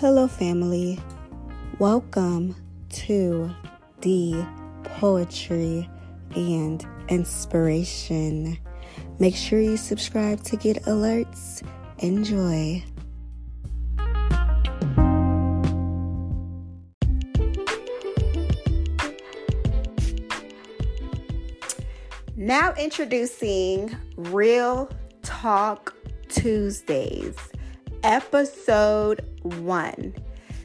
Hello, family. Welcome to the Poetry and Inspiration. Make sure you subscribe to get alerts. Enjoy. Now, introducing Real Talk Tuesdays, episode one.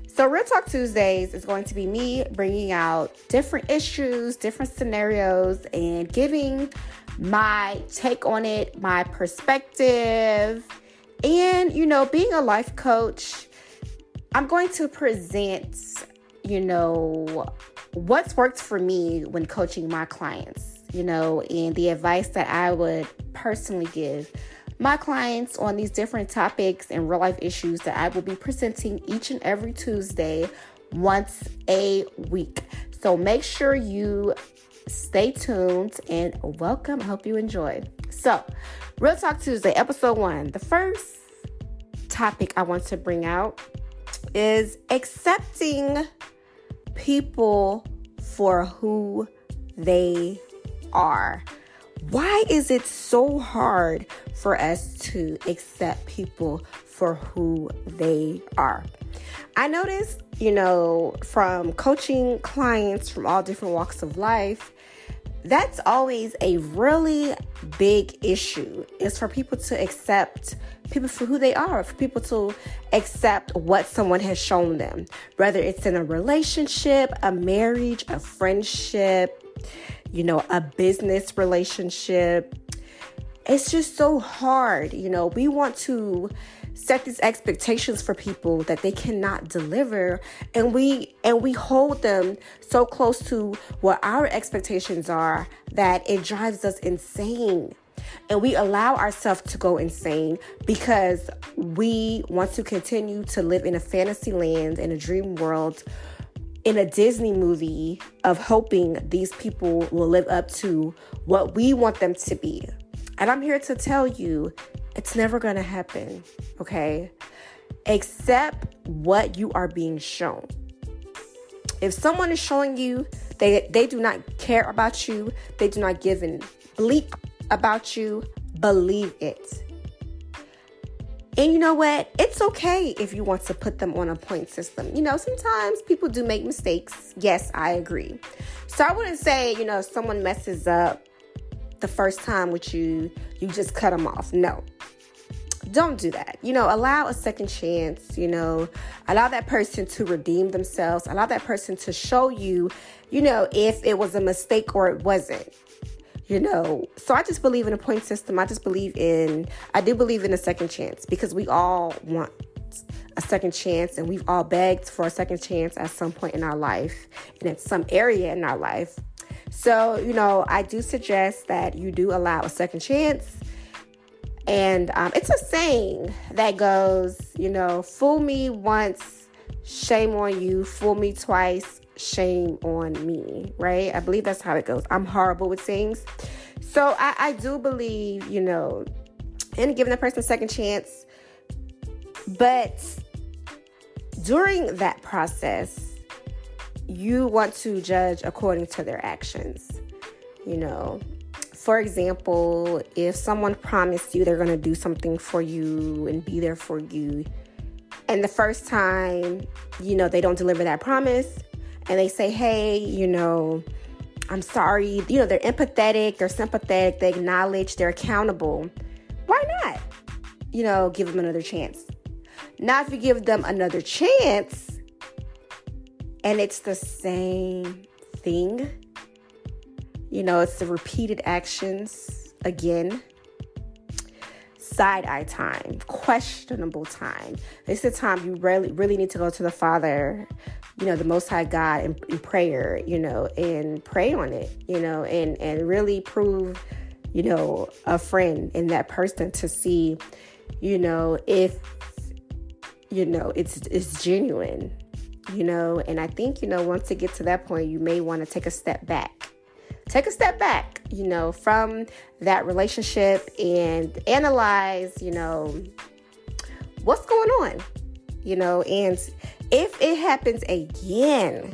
So, Real Talk Tuesdays is going to be me bringing out different issues, different scenarios, and giving my take on it, my perspective, and, you know, being a life coach, I'm going to present, you know, what's worked for me when coaching my clients, you know, and the advice that I would personally give my clients on these different topics and real life issues that I will be presenting each and every Tuesday once a week. So make sure you stay tuned and welcome. I hope you enjoy. So, Real Talk Tuesday, episode one. The first topic I want to bring out is accepting people for who they are. Why is it so hard for us to accept people for who they are? I noticed, you know, from coaching clients from all different walks of life, that's always a really big issue is for people to accept people for who they are for people to accept what someone has shown them whether it's in a relationship a marriage a friendship you know, a business relationship. It's just so hard. You know, we want to set these expectations for people that they cannot deliver and we and we hold them so close to what our expectations are that it drives us insane and we allow ourselves to go insane because we want to continue to live in a fantasy land in a dream world in a Disney movie of hoping these people will live up to what we want them to be. And I'm here to tell you it's never going to happen, okay? Accept what you are being shown. If someone is showing you they they do not care about you, they do not give a bleep about you, believe it. And you know what? It's okay if you want to put them on a point system. You know, sometimes people do make mistakes. Yes, I agree. So I wouldn't say, you know, if someone messes up the first time with you, you just cut them off. No. Don't do that. You know, allow a second chance, you know, allow that person to redeem themselves, allow that person to show you, you know, if it was a mistake or it wasn't you know so i just believe in a point system. I just believe in i do believe in a second chance because we all want a second chance and we've all begged for a second chance at some point in our life and in some area in our life. So you know i do suggest that you do allow a second chance. And um, it's a saying that goes you know fool me once shame on you. Fool me twice shame on me, right? I believe that's how it goes. I'm horrible with things. So I, I do believe, you know, in giving a person a second chance. But during that process, you want to judge according to their actions. You know, for example, if someone promised you they're going to do something for you and be there for you, and the first time, you know, they don't deliver that promise, and they say, hey, you know, I'm sorry. You know, they're empathetic, they're sympathetic, they acknowledge, they're accountable. Why not? You know, give them another chance. Now, if you give them another chance and it's the same thing, you know, it's the repeated actions again. Side eye time, questionable time. This is the time you really, really need to go to the Father you know the most high god in, in, prayer you know and pray on it you know and and really prove you know a friend in that person to see you know if you know it's it's genuine you know and i think you know once it gets to that point you may want to take a step back take a step back you know from that relationship and analyze you know what's going on you know, and if it happens again,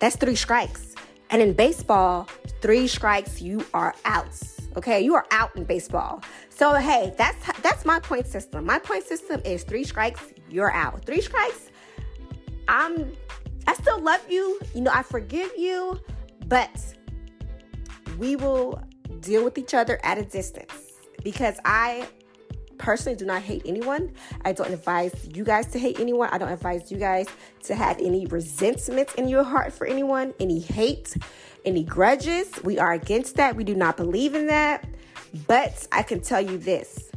that's three strikes. And in baseball, three strikes, you are out. Okay, you are out in baseball. So hey, that's that's my point system. My point system is three strikes, you're out. Three strikes, I'm I still love you. You know, I forgive you, but we will deal with each other at a distance because I personally do not hate anyone. I don't advise you guys to hate anyone. I don't advise you guys to have any resentment in your heart for anyone, any hate, any grudges. We are against that. We do not believe in that. But I can tell you this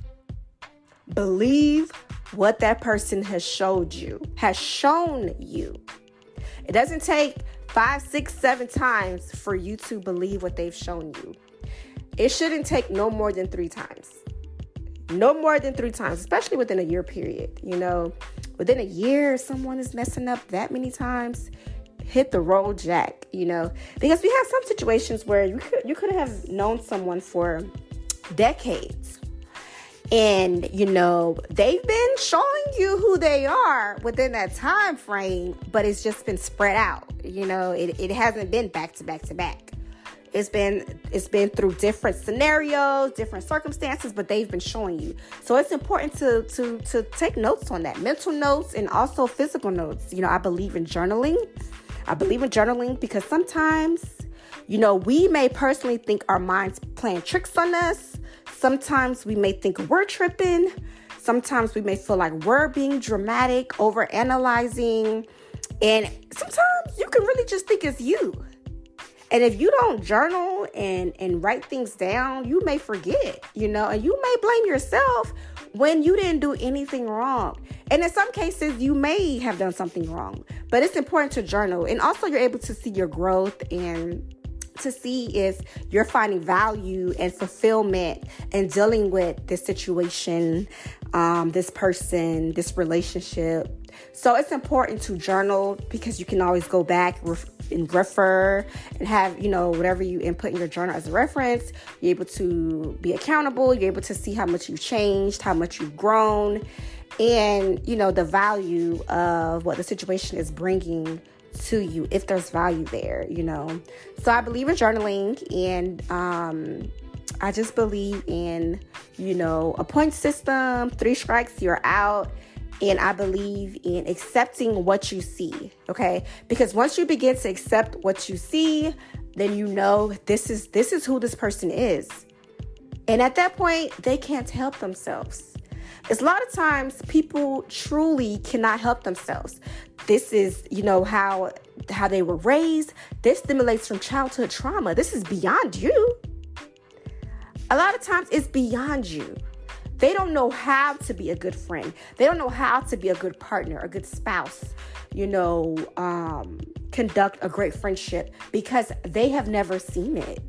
believe what that person has showed you, has shown you. It doesn't take five, six, seven times for you to believe what they've shown you. It shouldn't take no more than three times. No more than three times, especially within a year period. You know, within a year, someone is messing up that many times. Hit the roll jack, you know, because we have some situations where you could you could have known someone for decades and you know they've been showing you who they are within that time frame but it's just been spread out. You know it, it hasn't been back to back to back. It's been it's been through different scenarios different circumstances but they've been showing you. So it's important to to to take notes on that. Mental notes and also physical notes. You know i believe in journaling. I believe in journaling because sometimes you know we may personally think our minds playing tricks on us Sometimes we may think we're tripping. Sometimes we may feel like we're being dramatic, over analyzing. And sometimes you can really just think it's you. And if you don't journal and, and write things down, you may forget, you know, and you may blame yourself when you didn't do anything wrong. And in some cases, you may have done something wrong, but it's important to journal. And also, you're able to see your growth and to see if you're finding value and fulfillment in dealing with this situation, um, this person, this relationship. So it's important to journal because you can always go back and refer and have, you know, whatever you input in your journal as a reference. You're able to be accountable. You're able to see how much you've changed, how much you've grown, and, you know, the value of what the situation is bringing to you if there's value there, you know. So I believe in journaling and um I just believe in, you know, a point system, three strikes, you're out. And I believe in accepting what you see, okay? Because once you begin to accept what you see, then you know this is this is who this person is. And at that point, they can't help themselves. It's a lot of times people truly cannot help themselves. This is, you know, how how they were raised. This stimulates from childhood trauma. This is beyond you. A lot of times it's beyond you. They don't know how to be a good friend. They don't know how to be a good partner, a good spouse, you know, um, conduct a great friendship because they have never seen it.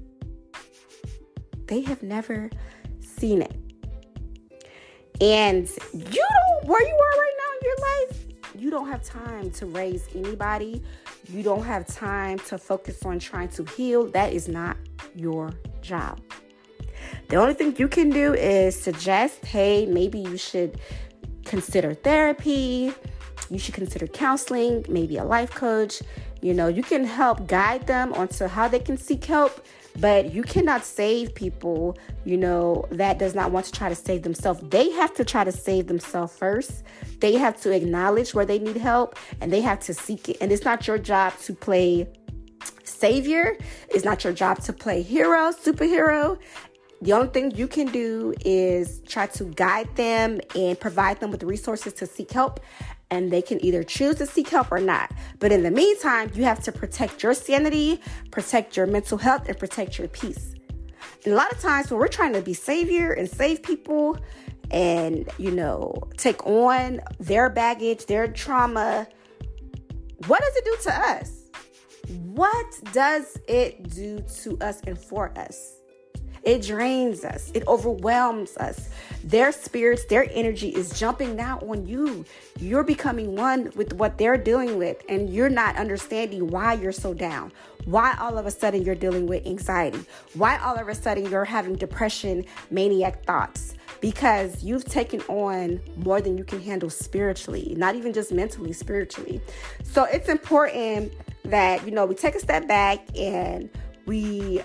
They have never seen it. And you don't, where you are right now in your life, you don't have time to raise anybody. You don't have time to focus on trying to heal. That is not your job. The only thing you can do is suggest hey, maybe you should consider therapy. You should consider counseling, maybe a life coach. You know, you can help guide them onto how they can seek help but you cannot save people, you know, that does not want to try to save themselves. They have to try to save themselves first. They have to acknowledge where they need help and they have to seek it. And it's not your job to play savior, it's not your job to play hero, superhero. The only thing you can do is try to guide them and provide them with resources to seek help and they can either choose to seek help or not. But in the meantime, you have to protect your sanity, protect your mental health, and protect your peace. And a lot of times when we're trying to be savior and save people and, you know, take on their baggage, their trauma, what does it do to us? What does it do to us and for us? It drains us, it overwhelms us. Their spirits, their energy is jumping now on you. You're becoming one with what they're dealing with, and you're not understanding why you're so down, Why all of a sudden you're dealing with anxiety? Why all of a sudden you're having depression, maniac thoughts? Because you've taken on more than you can handle spiritually, not even just mentally, spiritually. So it's important that, you know, we take a step back and we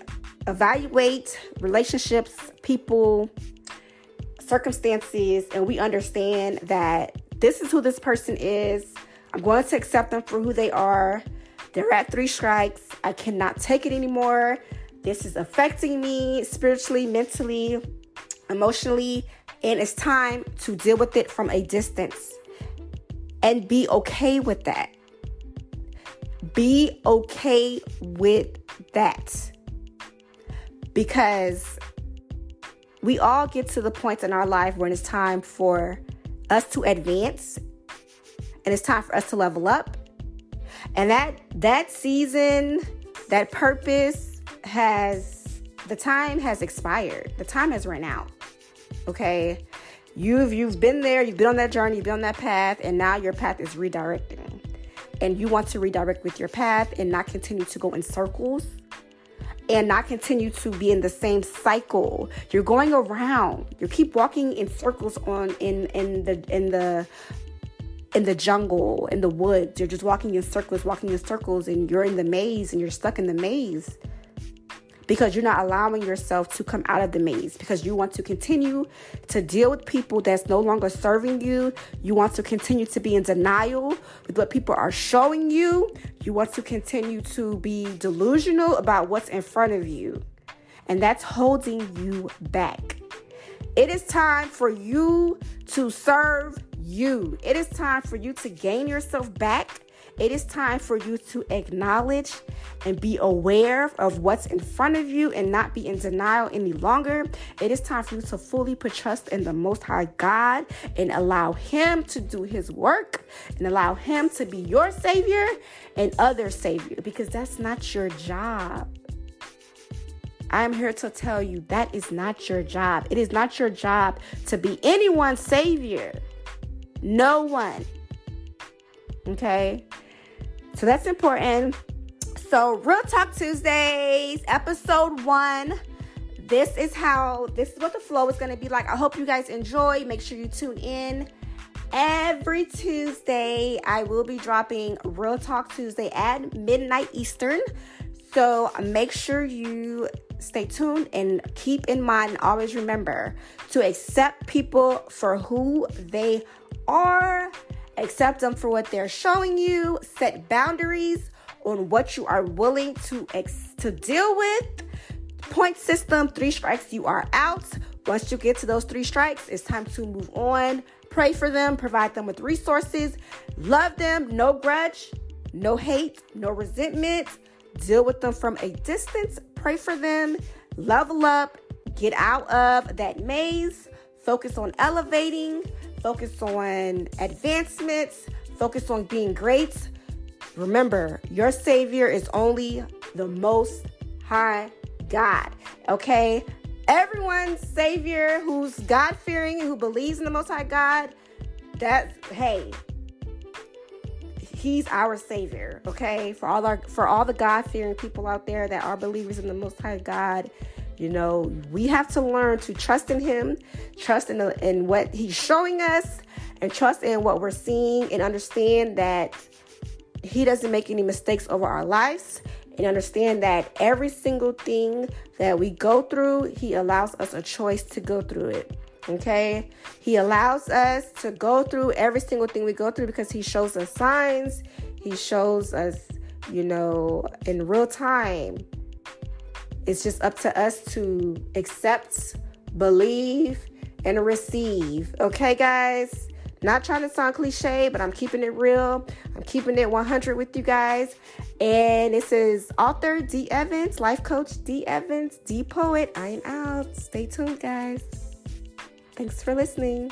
evaluate relationships, people, circumstances, and we understand that this is who this person is. I'm going to accept them for who they are. They're at three strikes. I cannot take it anymore. This is affecting me spiritually, mentally, emotionally, and it's time to deal with it from a distance and be okay with that. Be okay with that because we all get to the point in our life when it's time for us to advance and it's time for us to level up. And that that season, that purpose has the time has expired. The time has run out. Okay? You've you've been there, you've been on that journey, you've been on that path, and now your path is redirecting. And you want to redirect with your path and not continue to go in circles and not continue to be in the same cycle. You're going around. You keep walking in circles on in in the in the in the jungle, in the woods. You're just walking in circles, walking in circles, and you're in the maze and you're stuck in the maze because you're not allowing yourself to come out of the maze because you want to continue to deal with people that's no longer serving you. You want to continue to be in denial with what people are showing you. You want to continue to be delusional about what's in front of you. And that's holding you back. It is time for you to serve you. It is time for you to gain yourself back it is time for you to acknowledge and be aware of what's in front of you and not be in denial any longer. It is time for you to fully put trust in the Most High God and allow Him to do His work and allow Him to be your Savior and other Savior because that's not your job. I am here to tell you that is not your job. It is not your job to be anyone's Savior. No one. Okay? So that's important. So, Real Talk Tuesdays, episode one. This is how, this is what the flow is going to be like. I hope you guys enjoy. Make sure you tune in every Tuesday. I will be dropping Real Talk Tuesday at midnight Eastern. So, make sure you stay tuned and keep in mind and always remember to accept people for who they are accept them for what they're showing you, set boundaries on what you are willing to ex- to deal with. Point system, three strikes, you are out. Once you get to those three strikes, it's time to move on. Pray for them, provide them with resources, love them, no grudge, no hate, no resentment. Deal with them from a distance, pray for them, level up, get out of that maze, focus on elevating, focus on advancements, focus on being great. Remember, your Savior is only the Most High God, okay? Everyone's Savior who's God fearing, who believes in the Most High God, that's, hey, He's our savior, okay? For all our for all the God-fearing people out there that are believers in the most high God, you know, we have to learn to trust in Him, trust in, the, in what He's showing us, and trust in what we're seeing, and understand that He doesn't make any mistakes over our lives, and understand that every single thing that we go through, He allows us a choice to go through it. Okay, He allows us to go through every single thing we go through because He shows us signs, He shows us, you know, in real time it's just up to us to accept, believe, and receive. Okay, guys? Not trying to sound cliche, but I'm keeping it real. I'm keeping it 100 with you guys. And this is author D. Evans, life coach D. Evans, D. Poet. I am out. Stay tuned, guys. Thanks for listening.